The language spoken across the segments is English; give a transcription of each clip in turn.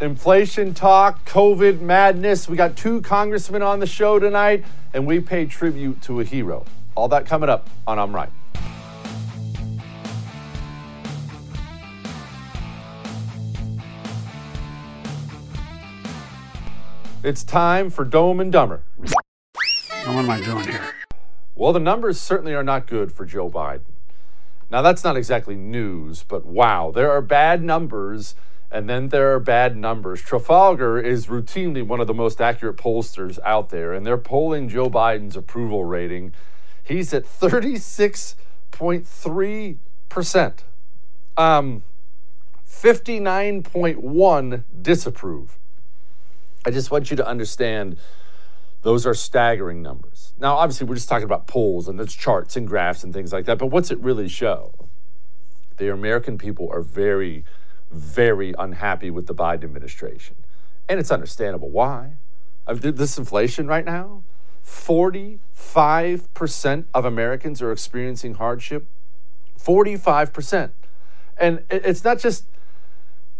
inflation talk, COVID madness. We got two congressmen on the show tonight, and we pay tribute to a hero. All that coming up on I'm Right. It's time for Dome and Dumber. What am I doing here? Well, the numbers certainly are not good for Joe Biden. Now, that's not exactly news, but wow, there are bad numbers and then there are bad numbers. Trafalgar is routinely one of the most accurate pollsters out there, and they're polling Joe Biden's approval rating. He's at 36.3%. Um, 59.1 disapprove. I just want you to understand those are staggering numbers. Now, obviously, we're just talking about polls and there's charts and graphs and things like that, but what's it really show? The American people are very very unhappy with the Biden administration. And it's understandable. Why? I mean, this inflation right now, 45% of Americans are experiencing hardship. 45%. And it's not just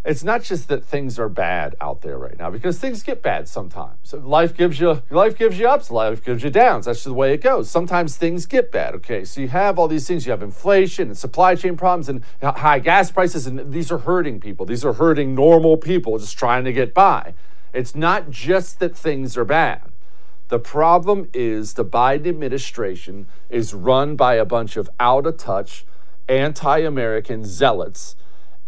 it's not just that things are bad out there right now because things get bad sometimes. Life gives you life gives you ups, life gives you downs. That's the way it goes. Sometimes things get bad. Okay, so you have all these things. You have inflation and supply chain problems and high gas prices, and these are hurting people. These are hurting normal people just trying to get by. It's not just that things are bad. The problem is the Biden administration is run by a bunch of out of touch, anti American zealots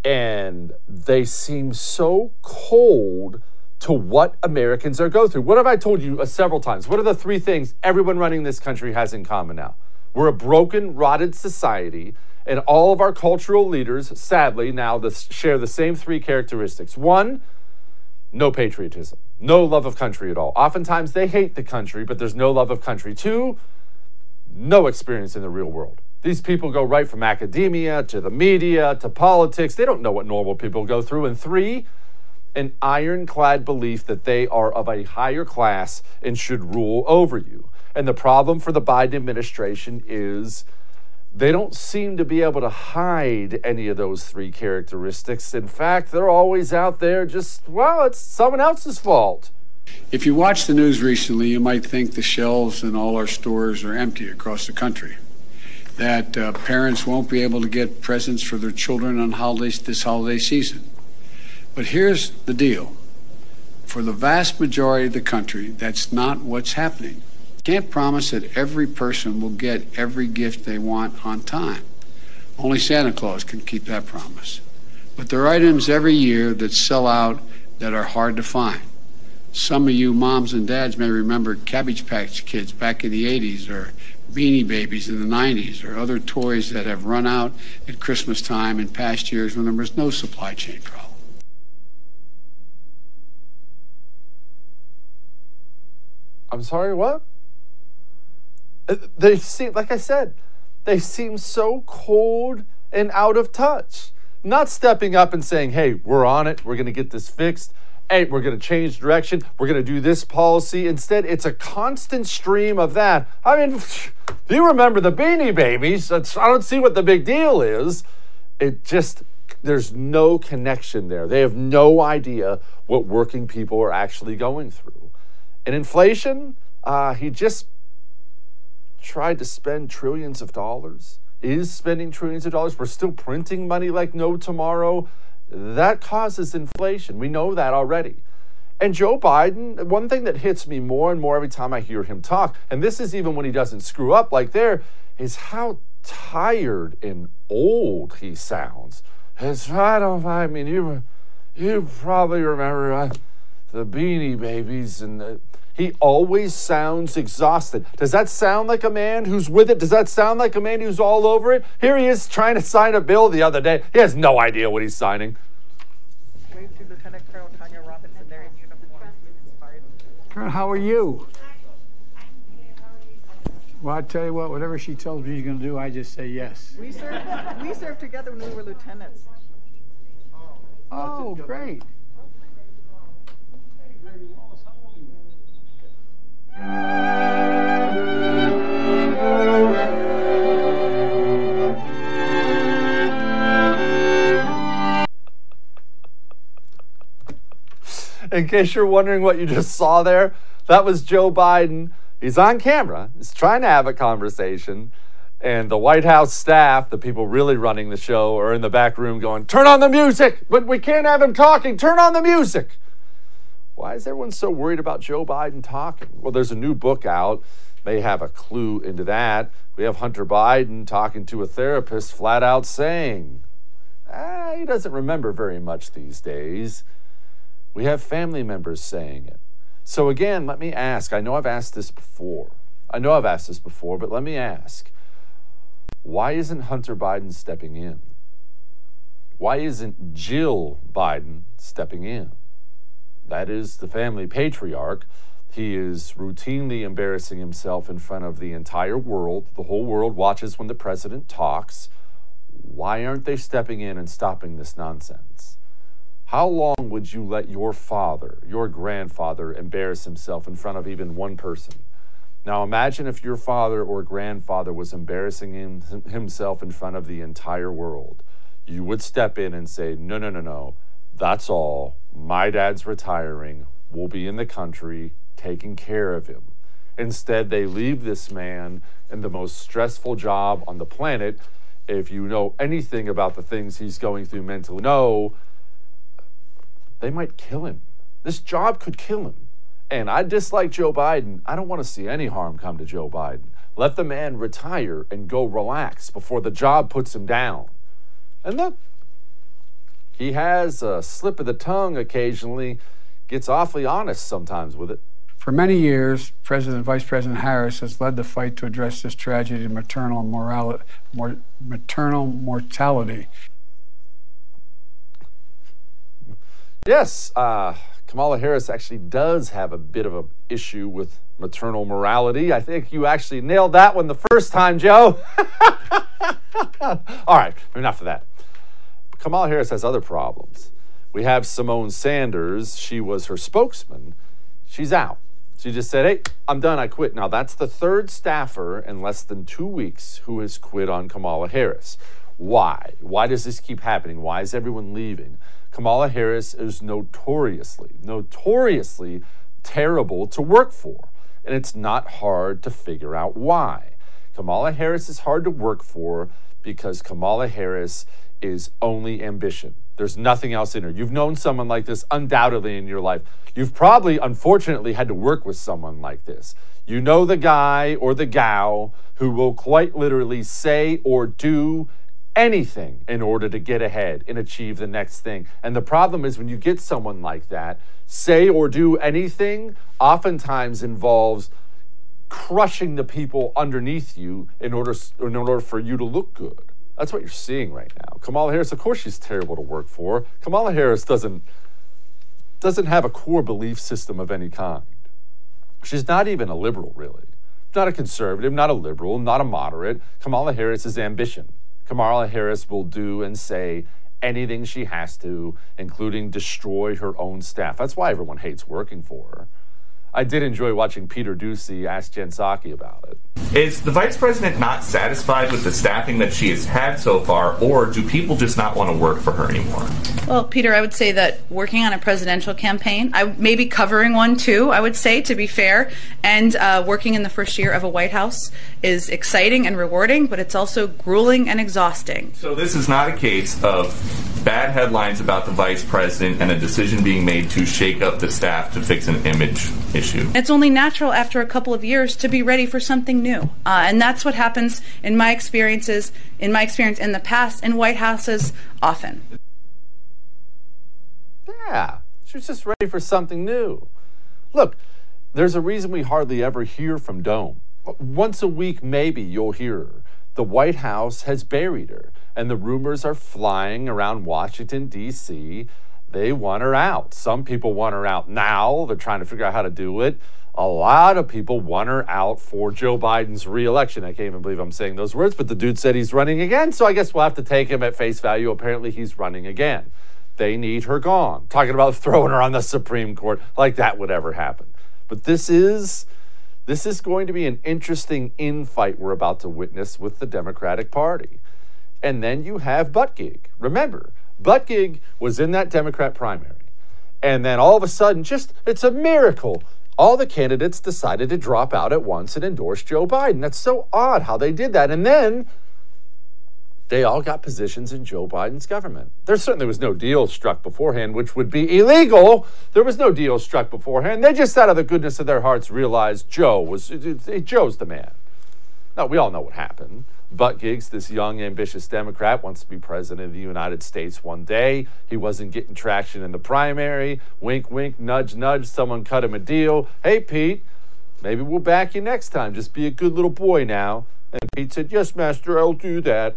and they seem so cold to what Americans are going through. What have I told you uh, several times? What are the three things everyone running this country has in common now? We're a broken, rotted society, and all of our cultural leaders, sadly, now share the same three characteristics. One, no patriotism, no love of country at all. Oftentimes they hate the country, but there's no love of country. Two, no experience in the real world. These people go right from academia to the media to politics. They don't know what normal people go through. And three, an ironclad belief that they are of a higher class and should rule over you. And the problem for the Biden administration is they don't seem to be able to hide any of those three characteristics. In fact, they're always out there just, well, it's someone else's fault. If you watch the news recently, you might think the shelves in all our stores are empty across the country that uh, parents won't be able to get presents for their children on holidays this holiday season. But here's the deal. For the vast majority of the country, that's not what's happening. Can't promise that every person will get every gift they want on time. Only Santa Claus can keep that promise. But there are items every year that sell out that are hard to find. Some of you moms and dads may remember Cabbage Patch Kids back in the 80s or Beanie Babies in the 90s or other toys that have run out at Christmas time in past years when there was no supply chain problem. I'm sorry, what? Uh, they seem, like I said, they seem so cold and out of touch. Not stepping up and saying, hey, we're on it, we're going to get this fixed hey, we're going to change direction, we're going to do this policy. Instead, it's a constant stream of that. I mean, do you remember the Beanie Babies? It's, I don't see what the big deal is. It just, there's no connection there. They have no idea what working people are actually going through. And inflation, uh, he just tried to spend trillions of dollars, is spending trillions of dollars. We're still printing money like no tomorrow. That causes inflation. We know that already. And Joe Biden, one thing that hits me more and more every time I hear him talk, and this is even when he doesn't screw up like there, is how tired and old he sounds. It's I don't. I mean, you you probably remember uh, the Beanie Babies and the, he always sounds exhausted. Does that sound like a man who's with it? Does that sound like a man who's all over it? Here he is trying to sign a bill the other day. He has no idea what he's signing. Lieutenant Colonel Tanya Robinson there in uniform. Colonel, how are you? Well, I tell you what, whatever she tells me she's going to do, I just say yes. We served, we served together when we were lieutenants. Oh, great. In case you're wondering what you just saw there, that was Joe Biden. He's on camera, he's trying to have a conversation. And the White House staff, the people really running the show, are in the back room going, Turn on the music! But we can't have him talking. Turn on the music. Why is everyone so worried about Joe Biden talking? Well, there's a new book out. May have a clue into that. We have Hunter Biden talking to a therapist, flat out saying, ah, he doesn't remember very much these days. We have family members saying it. So, again, let me ask I know I've asked this before. I know I've asked this before, but let me ask why isn't Hunter Biden stepping in? Why isn't Jill Biden stepping in? That is the family patriarch. He is routinely embarrassing himself in front of the entire world. The whole world watches when the president talks. Why aren't they stepping in and stopping this nonsense? How long would you let your father, your grandfather, embarrass himself in front of even one person? Now imagine if your father or grandfather was embarrassing him, himself in front of the entire world. You would step in and say, No, no, no, no. That's all. My dad's retiring. We'll be in the country taking care of him. Instead, they leave this man in the most stressful job on the planet. If you know anything about the things he's going through mentally, no, they might kill him. This job could kill him. And I dislike Joe Biden. I don't want to see any harm come to Joe Biden. Let the man retire and go relax before the job puts him down. And look, he has a slip of the tongue occasionally, gets awfully honest sometimes with it. For many years, President Vice President Harris has led the fight to address this tragedy of maternal, mor- maternal mortality. Yes, uh, Kamala Harris actually does have a bit of an issue with maternal morality. I think you actually nailed that one the first time, Joe. All right, enough of that. Kamala Harris has other problems. We have Symone Sanders. She was her spokesman. She's out. She just said, Hey, I'm done. I quit. Now, that's the third staffer in less than two weeks who has quit on Kamala Harris. Why? Why does this keep happening? Why is everyone leaving? Kamala Harris is notoriously, notoriously terrible to work for. And it's not hard to figure out why. Kamala Harris is hard to work for because Kamala Harris is only ambition. There's nothing else in her. You've known someone like this undoubtedly in your life. You've probably, unfortunately, had to work with someone like this. You know the guy or the gal who will quite literally say or do anything in order to get ahead and achieve the next thing. And the problem is when you get someone like that, say or do anything oftentimes involves crushing the people underneath you in order in order for you to look good. That's what you're seeing right now. Kamala Harris, of course she's terrible to work for. Kamala Harris doesn't doesn't have a core belief system of any kind. She's not even a liberal really. Not a conservative, not a liberal, not a moderate. Kamala Harris is ambition. Kamala Harris will do and say anything she has to, including destroy her own staff. That's why everyone hates working for her. I did enjoy watching Peter Doocy ask Jen Psaki about it. Is the vice president not satisfied with the staffing that she has had so far, or do people just not want to work for her anymore? Well, Peter, I would say that working on a presidential campaign, I maybe covering one too. I would say, to be fair, and uh, working in the first year of a White House is exciting and rewarding, but it's also grueling and exhausting. So this is not a case of bad headlines about the vice president and a decision being made to shake up the staff to fix an image issue. It's only natural after a couple of years to be ready for something new, uh, and that's what happens in my experiences, in my experience in the past, in White Houses often. Yeah, she was just ready for something new. Look, there's a reason we hardly ever hear from Dome. Once a week, maybe you'll hear her. The White House has buried her, and the rumors are flying around Washington, D.C. They want her out. Some people want her out now. They're trying to figure out how to do it. A lot of people want her out for Joe Biden's reelection. I can't even believe I'm saying those words, but the dude said he's running again, so I guess we'll have to take him at face value. Apparently, he's running again. They need her gone. Talking about throwing her on the Supreme Court, like that would ever happen. But this is this is going to be an interesting infight we're about to witness with the Democratic Party. And then you have Buttigieg. Remember, Buttigieg was in that Democrat primary. And then all of a sudden, just it's a miracle. All the candidates decided to drop out at once and endorse Joe Biden. That's so odd how they did that. And then they all got positions in Joe Biden's government. There certainly was no deal struck beforehand, which would be illegal. There was no deal struck beforehand. They just, out of the goodness of their hearts, realized Joe was Joe's the man. Now we all know what happened. Buttigieg, this young, ambitious Democrat, wants to be president of the United States one day. He wasn't getting traction in the primary. Wink, wink, nudge, nudge. Someone cut him a deal. Hey, Pete, maybe we'll back you next time. Just be a good little boy now. And Pete said, Yes, Master, I'll do that.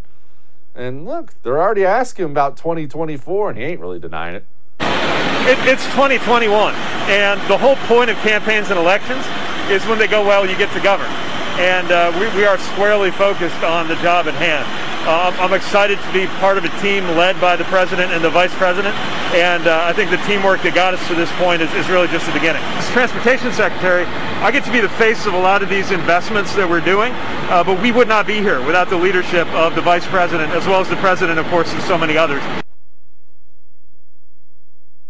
And look, they're already asking him about 2024, and he ain't really denying it. it. It's 2021, and the whole point of campaigns and elections is when they go well, you get to govern. And uh, we, we are squarely focused on the job at hand. Uh, I'm excited to be part of a team led by the president and the vice president, and uh, I think the teamwork that got us to this point is, is really just the beginning. As transportation secretary, I get to be the face of a lot of these investments that we're doing, uh, but we would not be here without the leadership of the vice president, as well as the president, of course, and so many others.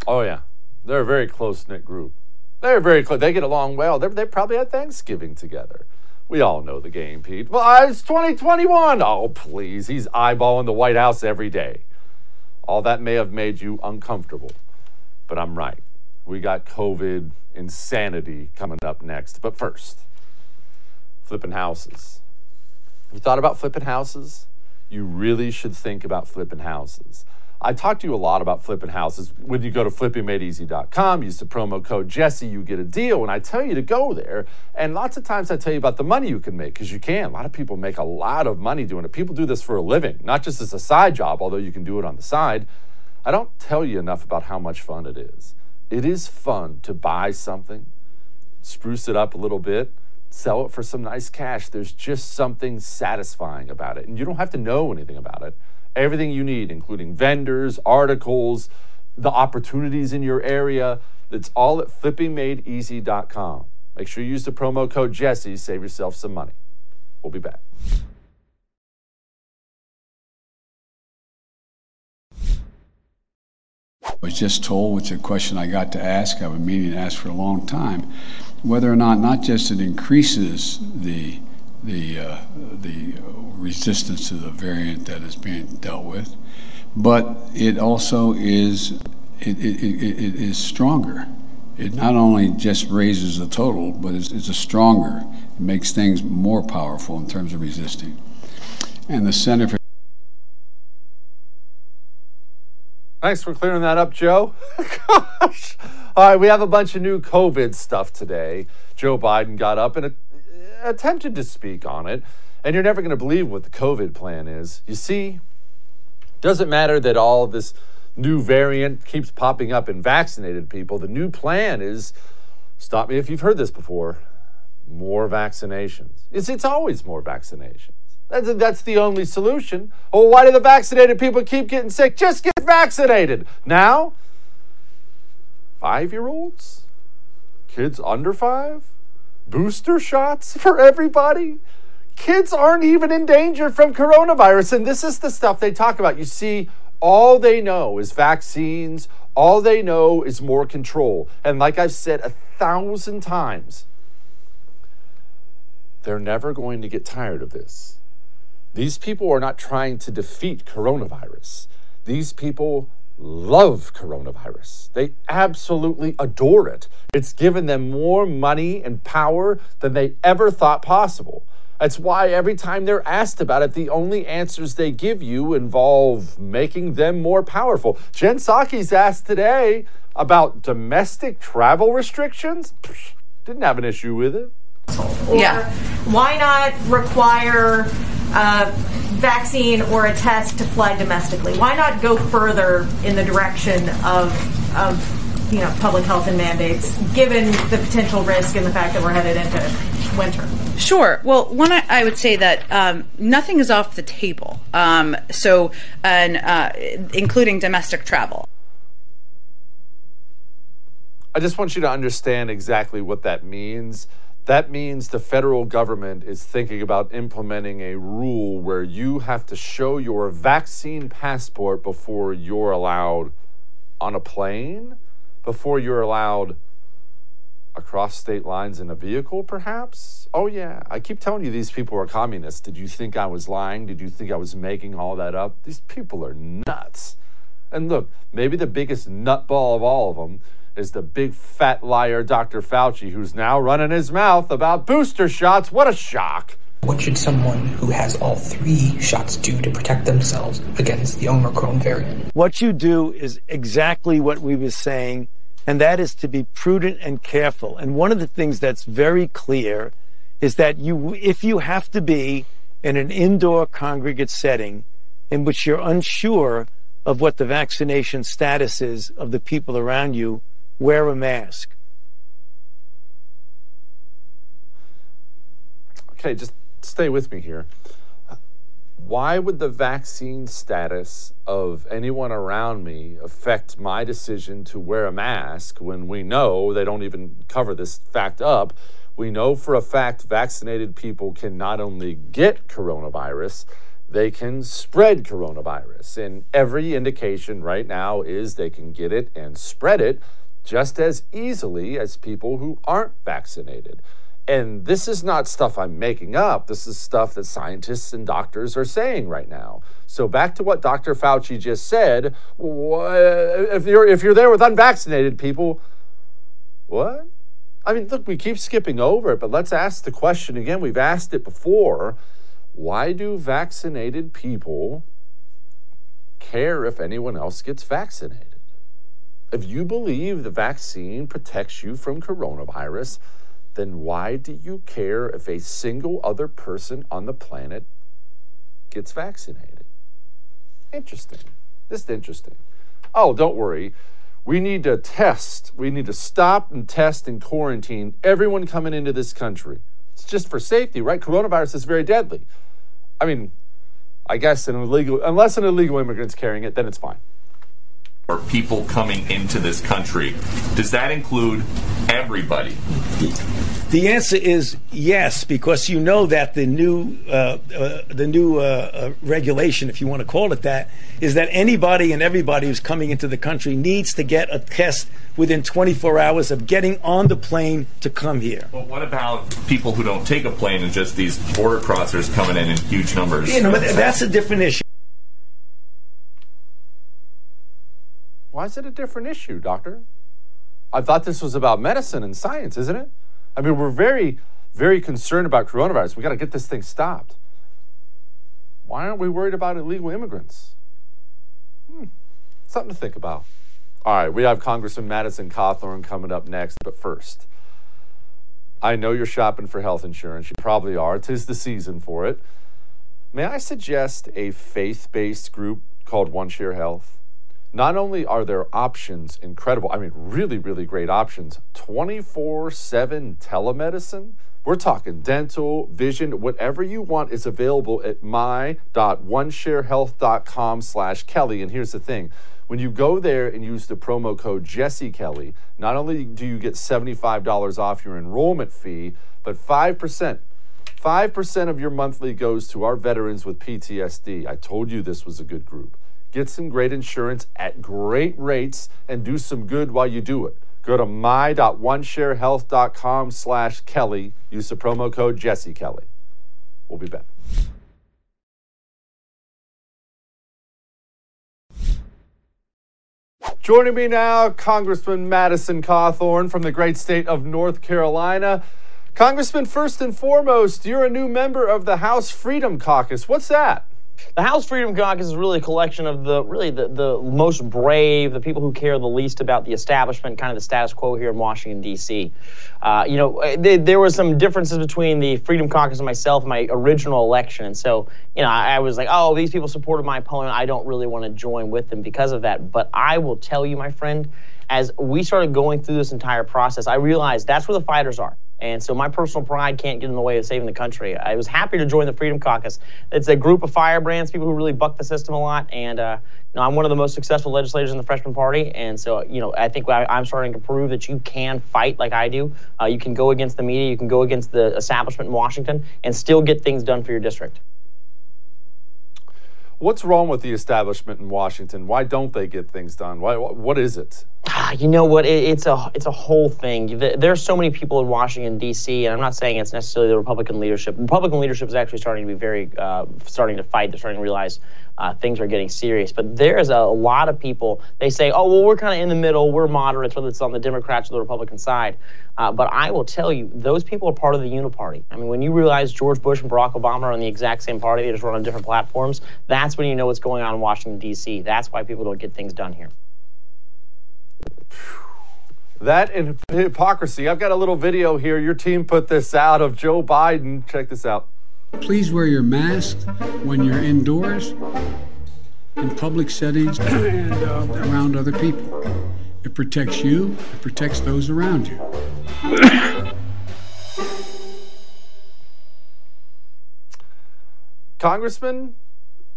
Oh yeah, they're a very close knit group. They're very close. They get along well. They're, they probably had Thanksgiving together. We all know the game, Pete. Well, uh, it's 2021. Oh, please. He's eyeballing the White House every day. All that may have made you uncomfortable, but I'm right. We got COVID insanity coming up next. But first, flipping houses. You thought about flipping houses? You really should think about flipping houses. I talk to you a lot about flipping houses. When you go to flippingmadeeasy.com, use the promo code Jesse, you get a deal. And I tell you to go there. And lots of times I tell you about the money you can make because you can. A lot of people make a lot of money doing it. People do this for a living, not just as a side job, although you can do it on the side. I don't tell you enough about how much fun it is. It is fun to buy something, spruce it up a little bit, sell it for some nice cash. There's just something satisfying about it. And you don't have to know anything about it everything you need, including vendors, articles, the opportunities in your area. It's all at flippingmadeeasy.com. Make sure you use the promo code Jesse, save yourself some money. We'll be back. I was just told, which is a question I got to ask, I've been meaning to ask for a long time, whether or not not just it increases the the uh, the resistance to the variant that is being dealt with, but it also is it, it, it, it is stronger. It not only just raises the total, but it's, it's a stronger. It makes things more powerful in terms of resisting. And the Center for Thanks for clearing that up, Joe. Gosh. All right, we have a bunch of new COVID stuff today. Joe Biden got up and attempted to speak on it, and you're never going to believe what the COVID plan is. You see, doesn't matter that all this new variant keeps popping up in vaccinated people. The new plan is stop me if you've heard this before more vaccinations. It's, it's always more vaccinations. That's, that's the only solution. Oh, why do the vaccinated people keep getting sick? Just get vaccinated. Now, five year olds, kids under five, booster shots for everybody. Kids aren't even in danger from coronavirus. And this is the stuff they talk about. You see, all they know is vaccines, all they know is more control. And like I've said a thousand times, they're never going to get tired of this. These people are not trying to defeat coronavirus. These people love coronavirus. They absolutely adore it. It's given them more money and power than they ever thought possible. That's why every time they're asked about it, the only answers they give you involve making them more powerful. Jen Psaki's asked today about domestic travel restrictions. Psh, didn't have an issue with it. Yeah. Why not require uh, vaccine or a test to fly domestically? Why not go further in the direction of, of you know, public health and mandates, given the potential risk and the fact that we're headed into winter? Sure. Well, one, I, I would say that um, nothing is off the table. Um, so, and uh, including domestic travel. I just want you to understand exactly what that means. That means the federal government is thinking about implementing a rule where you have to show your vaccine passport before you're allowed on a plane. before you're allowed across state lines in a vehicle, perhaps? Oh, yeah. I keep telling you these people are communists. Did you think I was lying? Did you think I was making all that up? These people are nuts. And look, maybe the biggest nutball of all of them is the big fat liar Dr. Fauci, who's now running his mouth about booster shots. What a shock! What should someone who has all three shots do to protect themselves against the Omicron variant? What you do is exactly what we were saying, and that is to be prudent and careful. And one of the things that's very clear is that you, if you have to be in an indoor congregate setting in which you're unsure of what the vaccination status is of the people around you, wear a mask. Okay, just stay with me here. Why would the vaccine status of anyone around me affect my decision to wear a mask when we know they don't even cover this fact up? We know for a fact vaccinated people can not only get coronavirus, they can spread coronavirus. And every indication right now is they can get it and spread it just as easily as people who aren't vaccinated. And this is not stuff I'm making up. This is stuff that scientists and doctors are saying right now. So back to what Dr. Fauci just said, if you're if you're there with unvaccinated people, what? I mean, look, we keep skipping over it, but let's ask the question again. We've asked it before. Why do vaccinated people care if anyone else gets vaccinated? If you believe the vaccine protects you from coronavirus, then why do you care if a single other person on the planet gets vaccinated? Interesting. Just interesting. Oh, don't worry. We need to test. We need to stop and test and quarantine everyone coming into this country. It's just for safety, right? Coronavirus is very deadly. I mean, I guess an illegal, unless an illegal immigrant's carrying it, then it's fine or people coming into this country. Does that include everybody? The answer is yes, because you know that the new uh, uh, the new uh, uh, regulation, if you want to call it that, is that anybody and everybody who's coming into the country needs to get a test within 24 hours of getting on the plane to come here. Well, what about people who don't take a plane and just these border crossers coming in in huge numbers? You know, that's a different issue. Why is it a different issue, doctor? I thought this was about medicine and science, isn't it? I mean, we're very, very concerned about coronavirus. We got to get this thing stopped. Why aren't we worried about illegal immigrants? Hmm. Something to think about. All right, we have Congressman Madison Cawthorn coming up next, but first, I know you're shopping for health insurance. You probably are. Tis the season for it. May I suggest a faith based group called One Share Health? Not only are their options incredible, I mean, really, really great options 24 7 telemedicine. We're talking dental, vision, whatever you want is available at my.onesharehealth.com slash Kelly. And here's the thing. When you go there and use the promo code Jesse Kelly, not only do you get $75 off your enrollment fee, but 5%. 5% of your monthly goes to our veterans with PTSD. I told you this was a good group. Get some great insurance at great rates and do some good while you do it. Go to my.onesharehealth.com slash Kelly. Use the promo code Jesse Kelly. We'll be back. Joining me now, Congressman Madison Cawthorn from the great state of North Carolina. Congressman, first and foremost, you're a new member of the House Freedom Caucus. What's that? The House Freedom Caucus is really a collection of the really the, the most brave, the people who care the least about the establishment, kind of the status quo here in Washington D.C. Uh, you know, they, there were some differences between the Freedom Caucus and myself in my original election, and so you know, I, I was like, oh, these people supported my opponent. I don't really want to join with them because of that. But I will tell you, my friend, as we started going through this entire process, I realized that's where the fighters are. And so my personal pride can't get in the way of saving the country. I was happy to join the Freedom Caucus. It's a group of firebrands, people who really buck the system a lot. And, uh, you know, I'm one of the most successful legislators in the freshman party. And so, you know, I think I, am starting to prove that you can fight like I do. Uh, you can go against the media, you can go against the establishment in Washington, and still get things done for your district. What's wrong with the establishment in Washington? Why don't they get things done? Why, what is it? you know what? It, it's a it's a whole thing. There's so many people in Washington D.C. and I'm not saying it's necessarily the Republican leadership. Republican leadership is actually starting to be very uh, starting to fight. They're starting to realize uh, things are getting serious. But there's a lot of people. They say, oh well, we're kind of in the middle. We're moderates, whether it's on the Democrats or the Republican side. Uh, but I will tell you, those people are part of the uniparty. I mean, when you realize George Bush and Barack Obama are on the exact same party, they just run on different platforms. That's when you know what's going on in Washington D.C. That's why people don't get things done here. That and hypocrisy. I've got a little video here. Your team put this out of Joe Biden. Check this out. Please wear your mask when you're indoors, in public settings, and uh, around other people. It protects you, it protects those around you. Congressman,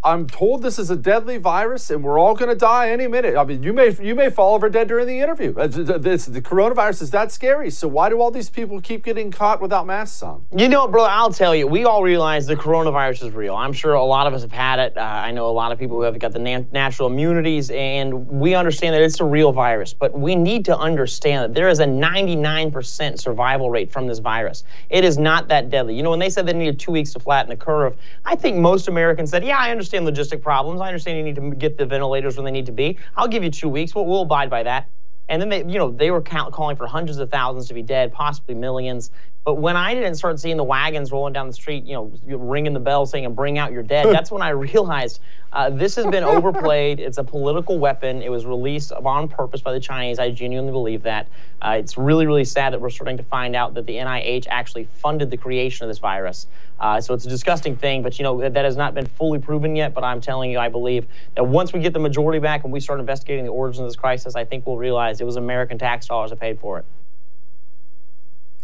I'm told this is a deadly virus and we're all going to die any minute. I mean, you may you may fall over dead during the interview. This, the coronavirus is that scary. So why do all these people keep getting caught without masks on? You know, brother, I'll tell you. We all realize the coronavirus is real. I'm sure a lot of us have had it. Uh, I know a lot of people who have got the nat- natural immunities, and we understand that it's a real virus. But we need to understand that there is a 99% survival rate from this virus. It is not that deadly. You know, when they said they needed two weeks to flatten the curve, I think most Americans said, "Yeah, I understand." Understand logistic problems. I understand you need to get the ventilators when they need to be. I'll give you two weeks. We'll, we'll abide by that. And then they, you know, they were count, calling for hundreds of thousands to be dead, possibly millions. But when I didn't start seeing the wagons rolling down the street, you know, ringing the bell saying, "Bring out your dead," that's when I realized uh, this has been overplayed. It's a political weapon. It was released on purpose by the Chinese. I genuinely believe that. Uh, it's really, really sad that we're starting to find out that the NIH actually funded the creation of this virus. Uh, so it's a disgusting thing, but you know that has not been fully proven yet. But I'm telling you, I believe that once we get the majority back and we start investigating the origins of this crisis, I think we'll realize it was American tax dollars that paid for it.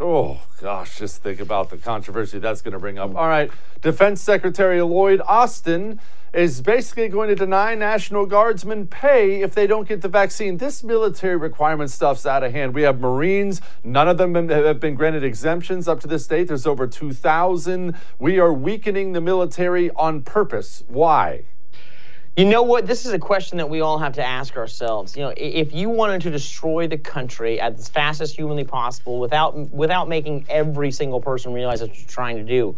Oh, gosh, just think about the controversy that's going to bring up. All right, Defense Secretary Lloyd Austin is basically going to deny National Guardsmen pay if they don't get the vaccine. This military requirement stuff's out of hand. We have Marines, none of them have been granted exemptions up to this date. There's over 2,000. We are weakening the military on purpose. Why? You know what? This is a question that we all have to ask ourselves. You know, if you wanted to destroy the country as fast as humanly possible without without making every single person realize what you're trying to do,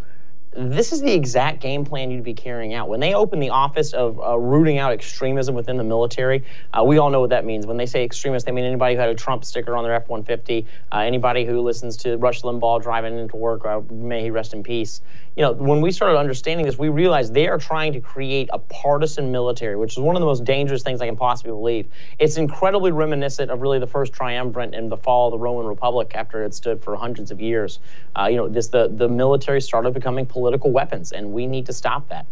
this is the exact game plan you'd be carrying out. When they open the office of uh, rooting out extremism within the military, uh, we all know what that means. When they say extremist, they mean anybody who had a Trump sticker on their F 150, uh, anybody who listens to Rush Limbaugh driving into work, uh, may he rest in peace. You know, when we started understanding this, we realized they are trying to create a partisan military, which is one of the most dangerous things I can possibly believe. It's incredibly reminiscent of really the first triumvirate in the fall of the Roman Republic after it stood for hundreds of years. Uh, you know, this the, the military started becoming political political weapons, and we need to stop that.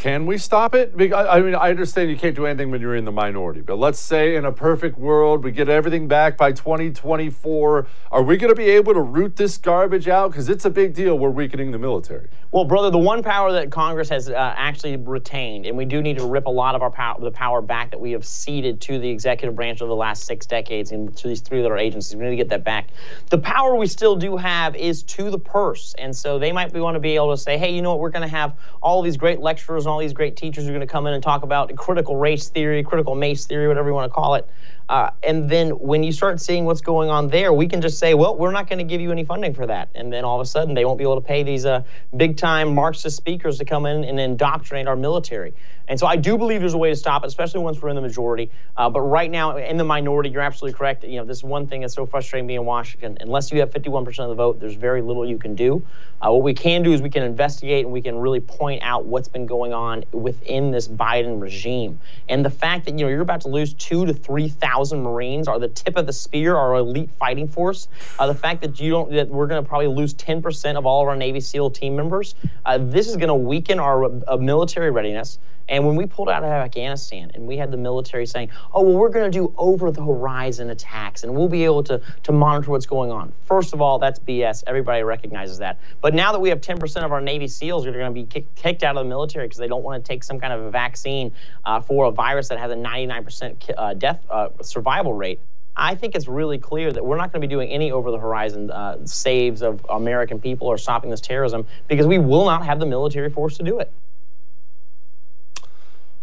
Can we stop it? I mean, I understand you can't do anything when you're in the minority, but let's say in a perfect world, we get everything back by 2024. Are we going to be able to root this garbage out? Because it's a big deal. We're weakening the military. Well, brother, the one power that Congress has uh, actually retained, and we do need to rip a lot of our power, the power back that we have ceded to the executive branch over the last six decades and to these three other agencies. We need to get that back. The power we still do have is to the purse, and so they might want to be able to say, hey, you know what? We're going to have all these great lecturers all these great teachers are going to come in and talk about critical race theory, critical mace theory, whatever you want to call it. Uh, and then when you start seeing what's going on there, we can just say, well, we're not going to give you any funding for that. And then all of a sudden, they won't be able to pay these uh, big time Marxist speakers to come in and indoctrinate our military. And so I do believe there's a way to stop it, especially once we're in the majority. Uh, but right now, in the minority, you're absolutely correct. You know, this is one thing that's so frustrating me in Washington. Unless you have 51% of the vote, there's very little you can do. Uh, what we can do is we can investigate and we can really point out what's been going on within this Biden regime. And the fact that you know you're about to lose two to three thousand Marines are the tip of the spear, our elite fighting force. Uh, the fact that you don't that we're going to probably lose 10% of all of our Navy SEAL team members. Uh, this is going to weaken our uh, military readiness. And when we pulled out of Afghanistan and we had the military saying, oh, well, we're going to do over the horizon attacks and we'll be able to, to monitor what's going on. First of all, that's BS. Everybody recognizes that. But now that we have 10% of our Navy SEALs are going to be kick, kicked out of the military because they don't want to take some kind of a vaccine uh, for a virus that has a 99% uh, death uh, survival rate. I think it's really clear that we're not going to be doing any over the horizon uh, saves of American people or stopping this terrorism because we will not have the military force to do it.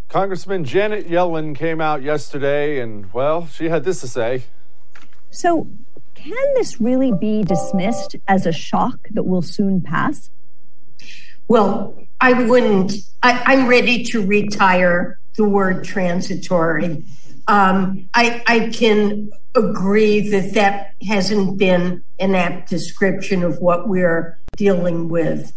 Congressman Janet Yellen came out yesterday and, well, she had this to say. So, can this really be dismissed as a shock that will soon pass? Well, I wouldn't. I, am ready to retire the word transitory. Um, I, I can agree that that hasn't been an apt description of what we're dealing with.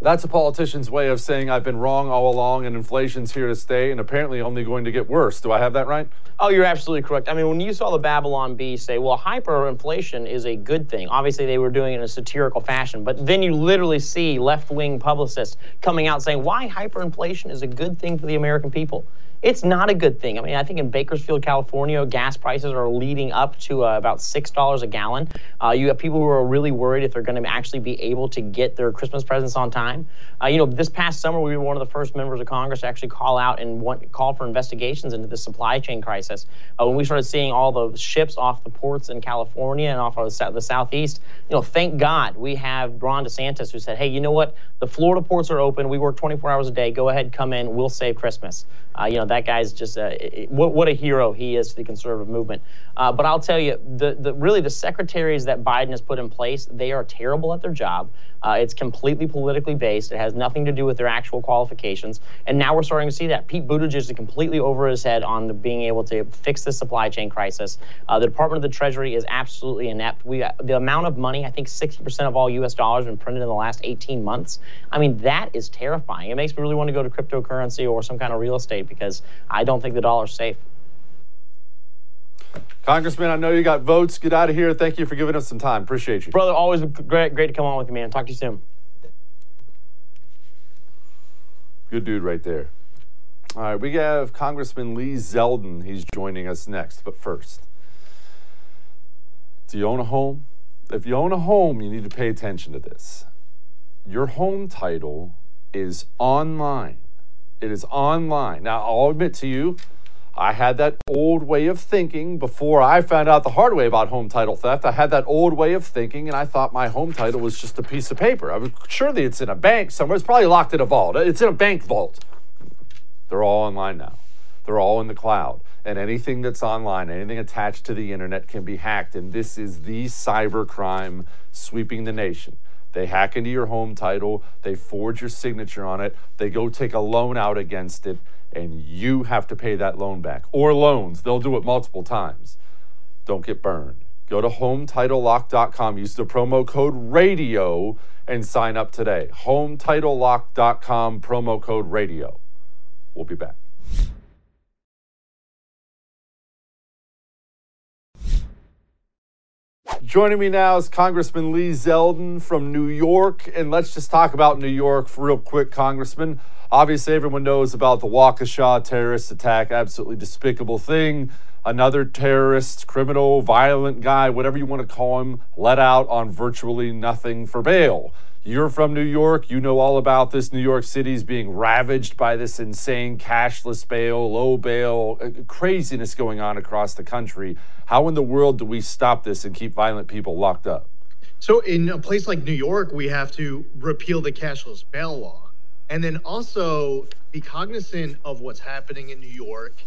That's a politician's way of saying I've been wrong all along and inflation's here to stay and apparently only going to get worse. Do I have that right? Oh, you're absolutely correct. I mean, when you saw the Babylon Bee say, well, hyperinflation is a good thing, obviously they were doing it in a satirical fashion, but then you literally see left wing publicists coming out saying why hyperinflation is a good thing for the American people. It's not a good thing. I mean, I think in Bakersfield, California, gas prices are leading up to uh, about $6 a gallon. Uh, you have people who are really worried if they're going to actually be able to get their Christmas presents on time. Uh, you know, this past summer, we were one of the first members of Congress to actually call out and want, call for investigations into the supply chain crisis. Uh, when we started seeing all the ships off the ports in California and off of the, the southeast, you know, thank God we have Ron DeSantis who said, hey, you know what? The Florida ports are open. We work 24 hours a day. Go ahead, come in. We'll save Christmas. Uh, you know, that guy's just a, what, what a hero he is to the conservative movement. Uh, but I'll tell you, the, the really the secretaries that Biden has put in place, they are terrible at their job. Uh, it's completely politically based. It has nothing to do with their actual qualifications. And now we're starting to see that. Pete Buttigieg is completely over his head on the, being able to fix the supply chain crisis. Uh, the Department of the Treasury is absolutely inept. We the amount of money, I think 60% of all U.S. dollars have been printed in the last 18 months. I mean, that is terrifying. It makes me really want to go to cryptocurrency or some kind of real estate because I don't think the dollar's safe. Congressman, I know you got votes. Get out of here. Thank you for giving us some time. Appreciate you. Brother, always great, great to come on with you, man. Talk to you soon. Good dude right there. All right, we have Congressman Lee Zeldin. He's joining us next. But first, do you own a home? If you own a home, you need to pay attention to this. Your home title is online. It is online. Now, I'll admit to you, I had that old way of thinking before I found out the hard way about home title theft. I had that old way of thinking, and I thought my home title was just a piece of paper. I was surely it's in a bank somewhere. It's probably locked in a vault. It's in a bank vault. They're all online now. They're all in the cloud. And anything that's online, anything attached to the internet can be hacked. And this is the cyber crime sweeping the nation. They hack into your home title, they forge your signature on it, they go take a loan out against it, and you have to pay that loan back. Or loans, they'll do it multiple times. Don't get burned. Go to HomeTitleLock.com, use the promo code RADIO, and sign up today. HomeTitleLock.com, promo code RADIO. We'll be back. Joining me now is Congressman Lee Zeldin from New York. And let's just talk about New York real quick, Congressman. Obviously, everyone knows about the Waukesha terrorist attack, absolutely despicable thing. Another terrorist, criminal, violent guy, whatever you want to call him, let out on virtually nothing for bail. You're from New York. You know all about this. New York City is being ravaged by this insane cashless bail, low bail, uh, craziness going on across the country. How in the world do we stop this and keep violent people locked up? So, in a place like New York, we have to repeal the cashless bail law and then also be cognizant of what's happening in New York.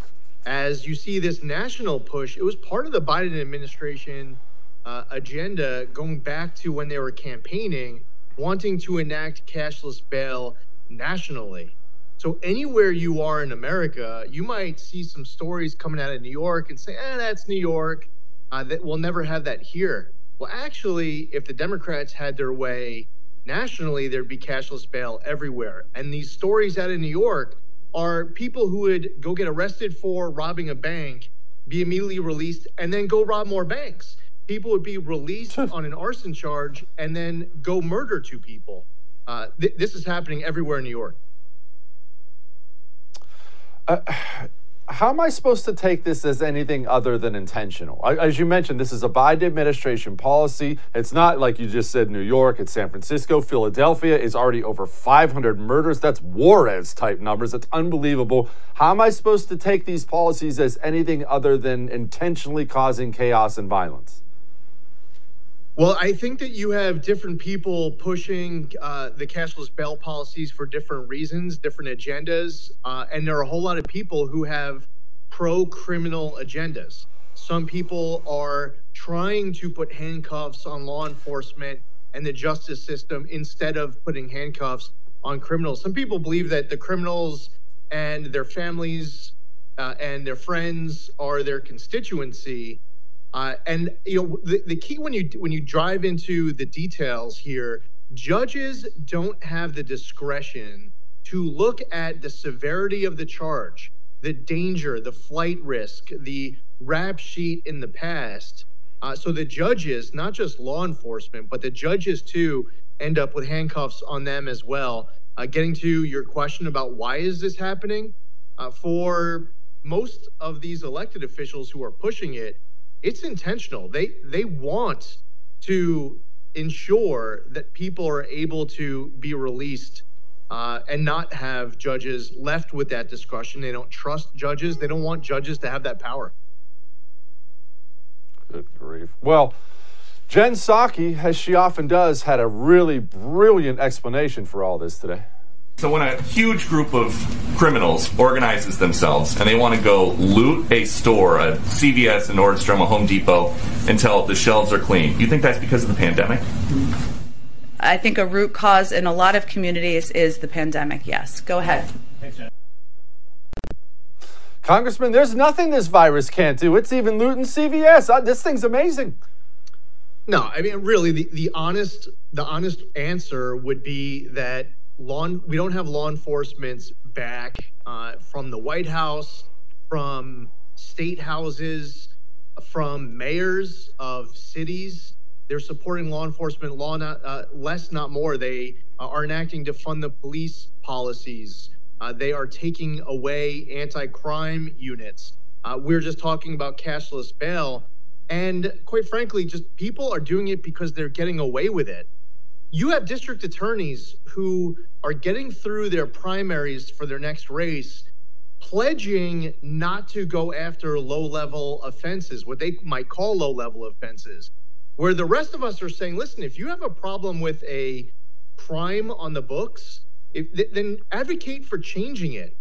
As you see this national push, it was part of the Biden administration uh, agenda going back to when they were campaigning wanting to enact cashless bail nationally. So anywhere you are in America, you might see some stories coming out of New York and say, "Eh, that's New York. Uh, that we'll never have that here." Well, actually, if the Democrats had their way nationally, there'd be cashless bail everywhere. And these stories out of New York are people who would go get arrested for robbing a bank, be immediately released, and then go rob more banks people would be released on an arson charge and then go murder two people. Uh, th- this is happening everywhere in New York. Uh, how am I supposed to take this as anything other than intentional? As you mentioned, this is a Biden administration policy. It's not like you just said New York, it's San Francisco. Philadelphia is already over 500 murders. That's Juarez type numbers. It's unbelievable. How am I supposed to take these policies as anything other than intentionally causing chaos and violence? Well, I think that you have different people pushing uh, the cashless bail policies for different reasons, different agendas, uh, and there are a whole lot of people who have pro-criminal agendas. Some people are trying to put handcuffs on law enforcement and the justice system instead of putting handcuffs on criminals. Some people believe that the criminals and their families uh, and their friends are their constituency. Uh, and you know the, the key when you when you drive into the details here, judges don't have the discretion to look at the severity of the charge, the danger, the flight risk, the rap sheet in the past. Uh, so the judges, not just law enforcement, but the judges too, end up with handcuffs on them as well. Uh, getting to your question about why is this happening, uh, for most of these elected officials who are pushing it, it's intentional. They they want to ensure that people are able to be released uh, and not have judges left with that discretion. They don't trust judges. They don't want judges to have that power. Good grief. Well, Jen Psaki, as she often does, had a really brilliant explanation for all this today. So when a huge group of criminals organizes themselves and they want to go loot a store, a CVS, a Nordstrom, a Home Depot, until the shelves are clean, you think that's because of the pandemic? I think a root cause in a lot of communities is the pandemic. Yes. Go ahead. Congressman, there's nothing this virus can't do. It's even looting CVS. Uh, this thing's amazing. No, I mean, really, the, the honest the honest answer would be that law we don't have law enforcement's back uh, from the White House, from state houses, from mayors of cities. They're supporting law enforcement, law not uh, less, not more. They uh, are enacting to fund the police policies. Uh, they are taking away anti-crime units. Uh, we're just talking about cashless bail, and quite frankly, just people are doing it because they're getting away with it. You have district attorneys who are getting through their primaries for their next race, pledging not to go after low-level offenses, what they might call low-level offenses where the rest of us are saying, listen, if you have a problem with a crime on the books, if, then advocate for changing it.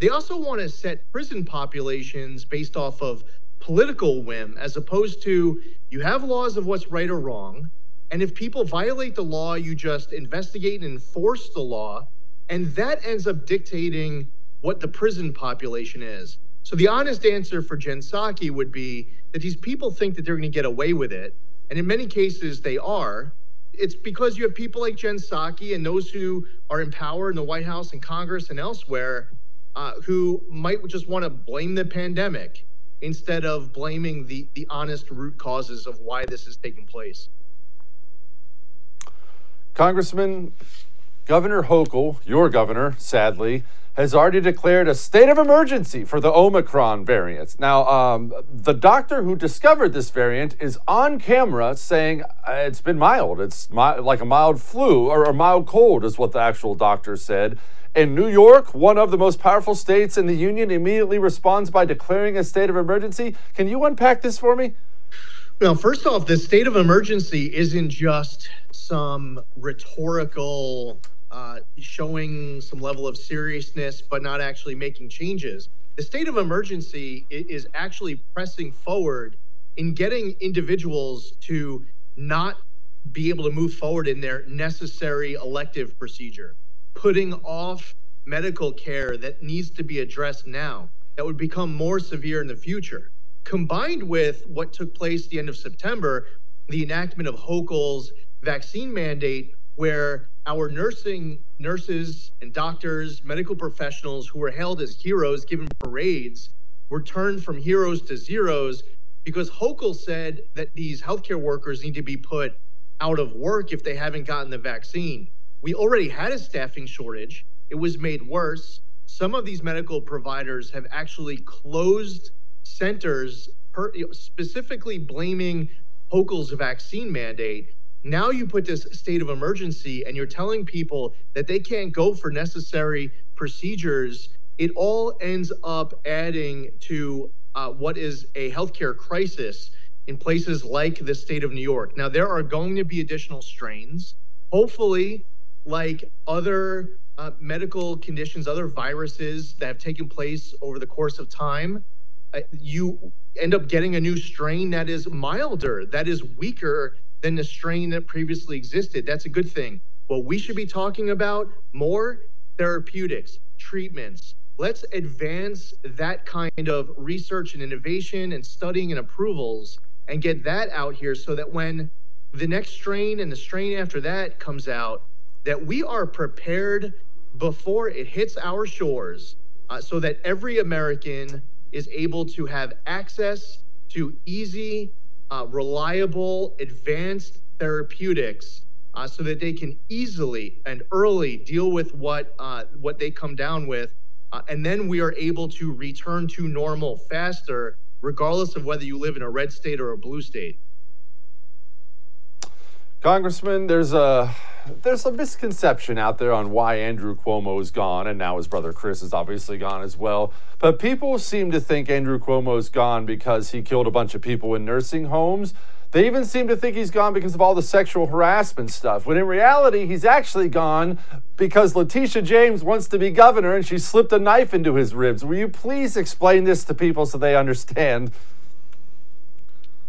They also want to set prison populations based off of political whim, as opposed to you have laws of what's right or wrong. And if people violate the law, you just investigate and enforce the law. And that ends up dictating what the prison population is. So the honest answer for Jen Psaki would be that these people think that they're going to get away with it and in many cases they are, it's because you have people like Jen Psaki and those who are in power in the White House and Congress and elsewhere uh, who might just want to blame the pandemic instead of blaming the, the honest root causes of why this is taking place. Congressman, Governor Hochul, your governor, sadly, has already declared a state of emergency for the Omicron variant. Now, um, the doctor who discovered this variant is on camera saying uh, it's been mild. It's mi- like a mild flu or a mild cold, is what the actual doctor said. In New York, one of the most powerful states in the union, immediately responds by declaring a state of emergency. Can you unpack this for me? Well, first off, the state of emergency isn't just some rhetorical uh, showing some level of seriousness, but not actually making changes. The state of emergency is actually pressing forward in getting individuals to not be able to move forward in their necessary elective procedure, putting off medical care that needs to be addressed now that would become more severe in the future. Combined with what took place the end of September, the enactment of Hochul's vaccine mandate, where our nursing nurses and doctors, medical professionals who were hailed as heroes, given parades, were turned from heroes to zeros because Hochul said that these healthcare workers need to be put out of work if they haven't gotten the vaccine. We already had a staffing shortage. It was made worse. Some of these medical providers have actually closed centers, per, specifically blaming Hochul's vaccine mandate. Now you put this state of emergency and you're telling people that they can't go for necessary procedures. It all ends up adding to uh, what is a healthcare crisis in places like the state of New York. Now, there are going to be additional strains. Hopefully, like other uh, medical conditions, other viruses that have taken place over the course of time, you end up getting a new strain that is milder, that is weaker than the strain that previously existed. That's a good thing. What we should be talking about more therapeutics, treatments. Let's advance that kind of research and innovation and studying and approvals and get that out here so that when the next strain and the strain after that comes out, that we are prepared before it hits our shores uh, so that every American is able to have access to easy, uh, reliable, advanced therapeutics uh, so that they can easily and early deal with what, uh, what they come down with. Uh, and then we are able to return to normal faster, regardless of whether you live in a red state or a blue state. Congressman, there's a there's a misconception out there on why Andrew Cuomo is gone, and now his brother Chris is obviously gone as well. But people seem to think Andrew Cuomo is gone because he killed a bunch of people in nursing homes. They even seem to think he's gone because of all the sexual harassment stuff, when in reality, he's actually gone because Letitia James wants to be governor and she slipped a knife into his ribs. Will you please explain this to people so they understand?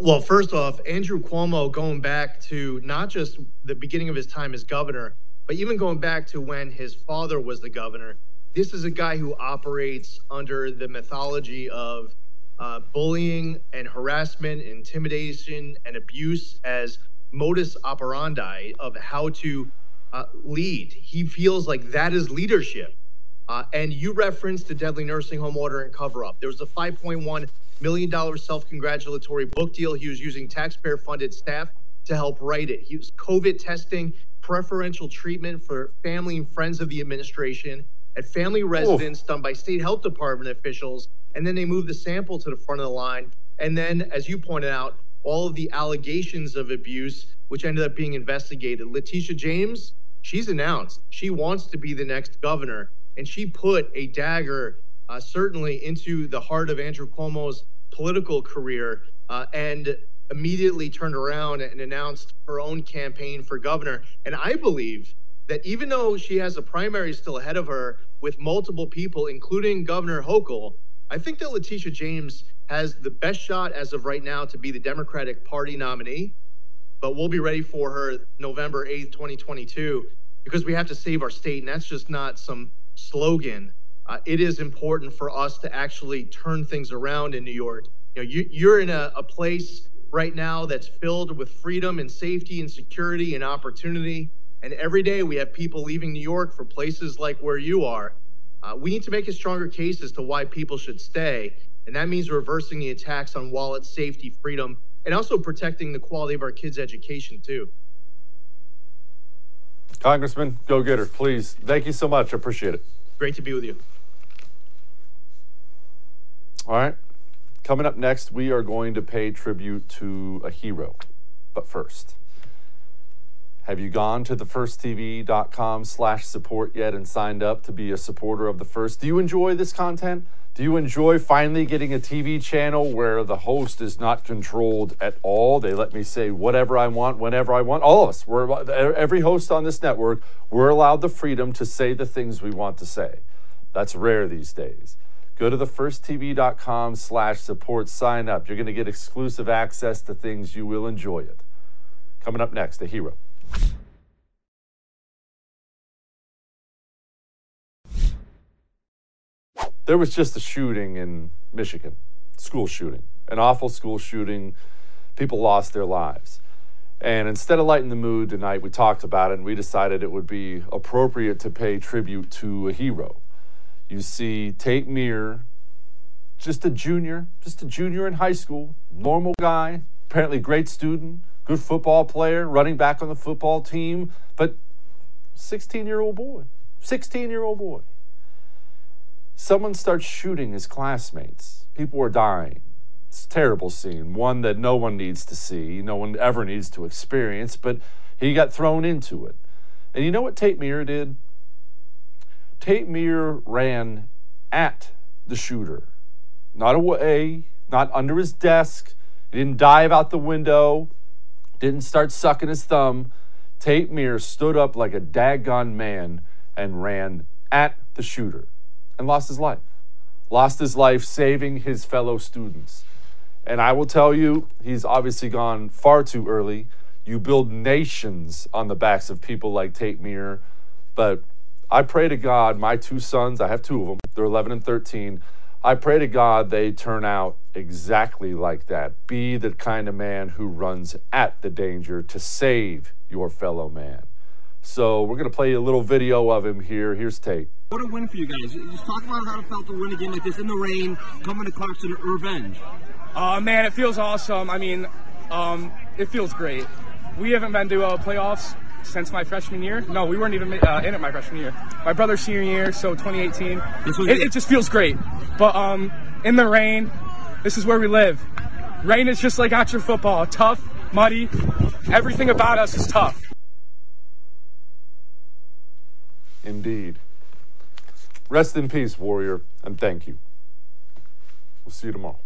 Well, first off, Andrew Cuomo, going back to not just the beginning of his time as governor, but even going back to when his father was the governor, this is a guy who operates under the mythology of uh, bullying and harassment, intimidation, and abuse as modus operandi of how to uh, lead. He feels like that is leadership. Uh, and you referenced the deadly nursing home order and cover up. There was a 5.1 million dollar self-congratulatory book deal. He was using taxpayer-funded staff to help write it. He was COVID testing, preferential treatment for family and friends of the administration at family residence done by state health department officials, and then they moved the sample to the front of the line. And then, as you pointed out, all of the allegations of abuse, which ended up being investigated. Letitia James, she's announced she wants to be the next governor, and she put a dagger uh, certainly into the heart of Andrew Cuomo's political career uh, and immediately turned around and announced her own campaign for governor. And I believe that even though she has a primary still ahead of her with multiple people, including Governor Hochul, I think that Letitia James has the best shot as of right now to be the Democratic Party nominee. But we'll be ready for her November 8th, 2022, because we have to save our state. And that's just not some slogan uh, it is important for us to actually turn things around in New York. You know, you, you're in a, a place right now that's filled with freedom and safety and security and opportunity. And every day we have people leaving New York for places like where you are. Uh, we need to make a stronger case as to why people should stay. And that means reversing the attacks on wallet safety, freedom, and also protecting the quality of our kids' education, too. Congressman, go get her, please. Thank you so much. I appreciate it. Great to be with you. All right. Coming up next, we are going to pay tribute to a hero. But first, have you gone to thefirsttv.com slash support yet and signed up to be a supporter of The First? Do you enjoy this content? Do you enjoy finally getting a TV channel where the host is not controlled at all? They let me say whatever I want, whenever I want. All of us, we're, every host on this network, we're allowed the freedom to say the things we want to say. That's rare these days. Go to thefirsttv.com slash support, sign up. You're going to get exclusive access to things. You will enjoy it. Coming up next, a hero. There was just a shooting in Michigan, school shooting, an awful school shooting. People lost their lives. And instead of lighting the mood tonight, we talked about it and we decided it would be appropriate to pay tribute to a hero. You see Tate Myre, just a junior, just a junior in high school, normal guy, apparently great student, good football player, running back on the football team, but 16 year old boy, 16 year old boy. Someone starts shooting his classmates. People are dying. It's a terrible scene, one that no one needs to see, no one ever needs to experience, but he got thrown into it. And you know what Tate Myre did? Tate Myre ran at the shooter, not away, not under his desk. He didn't dive out the window, didn't start sucking his thumb. Tate Mears stood up like a daggone man and ran at the shooter and lost his life. Lost his life saving his fellow students. And I will tell you, he's obviously gone far too early. You build nations on the backs of people like Tate Myre. But I pray to God, my two sons, I have two of them, they're 11 and 13. I pray to God they turn out exactly like that. Be the kind of man who runs at the danger to save your fellow man. So we're going to play a little video of him here. Here's Tate. What a win for you guys. Just talk about how it felt to win a game like this in the rain, coming to Clarkston revenge. Uh, man, it feels awesome. I mean, um, it feels great. We haven't been to uh, playoffs since my freshman year. No, we weren't even uh, in it my freshman year. My brother's senior year, so 2018. It, it just feels great. But um, in the rain, this is where we live. Rain is just like outdoor football. Tough, muddy. Everything about us is tough. Indeed. Rest in peace, warrior, and thank you. We'll see you tomorrow.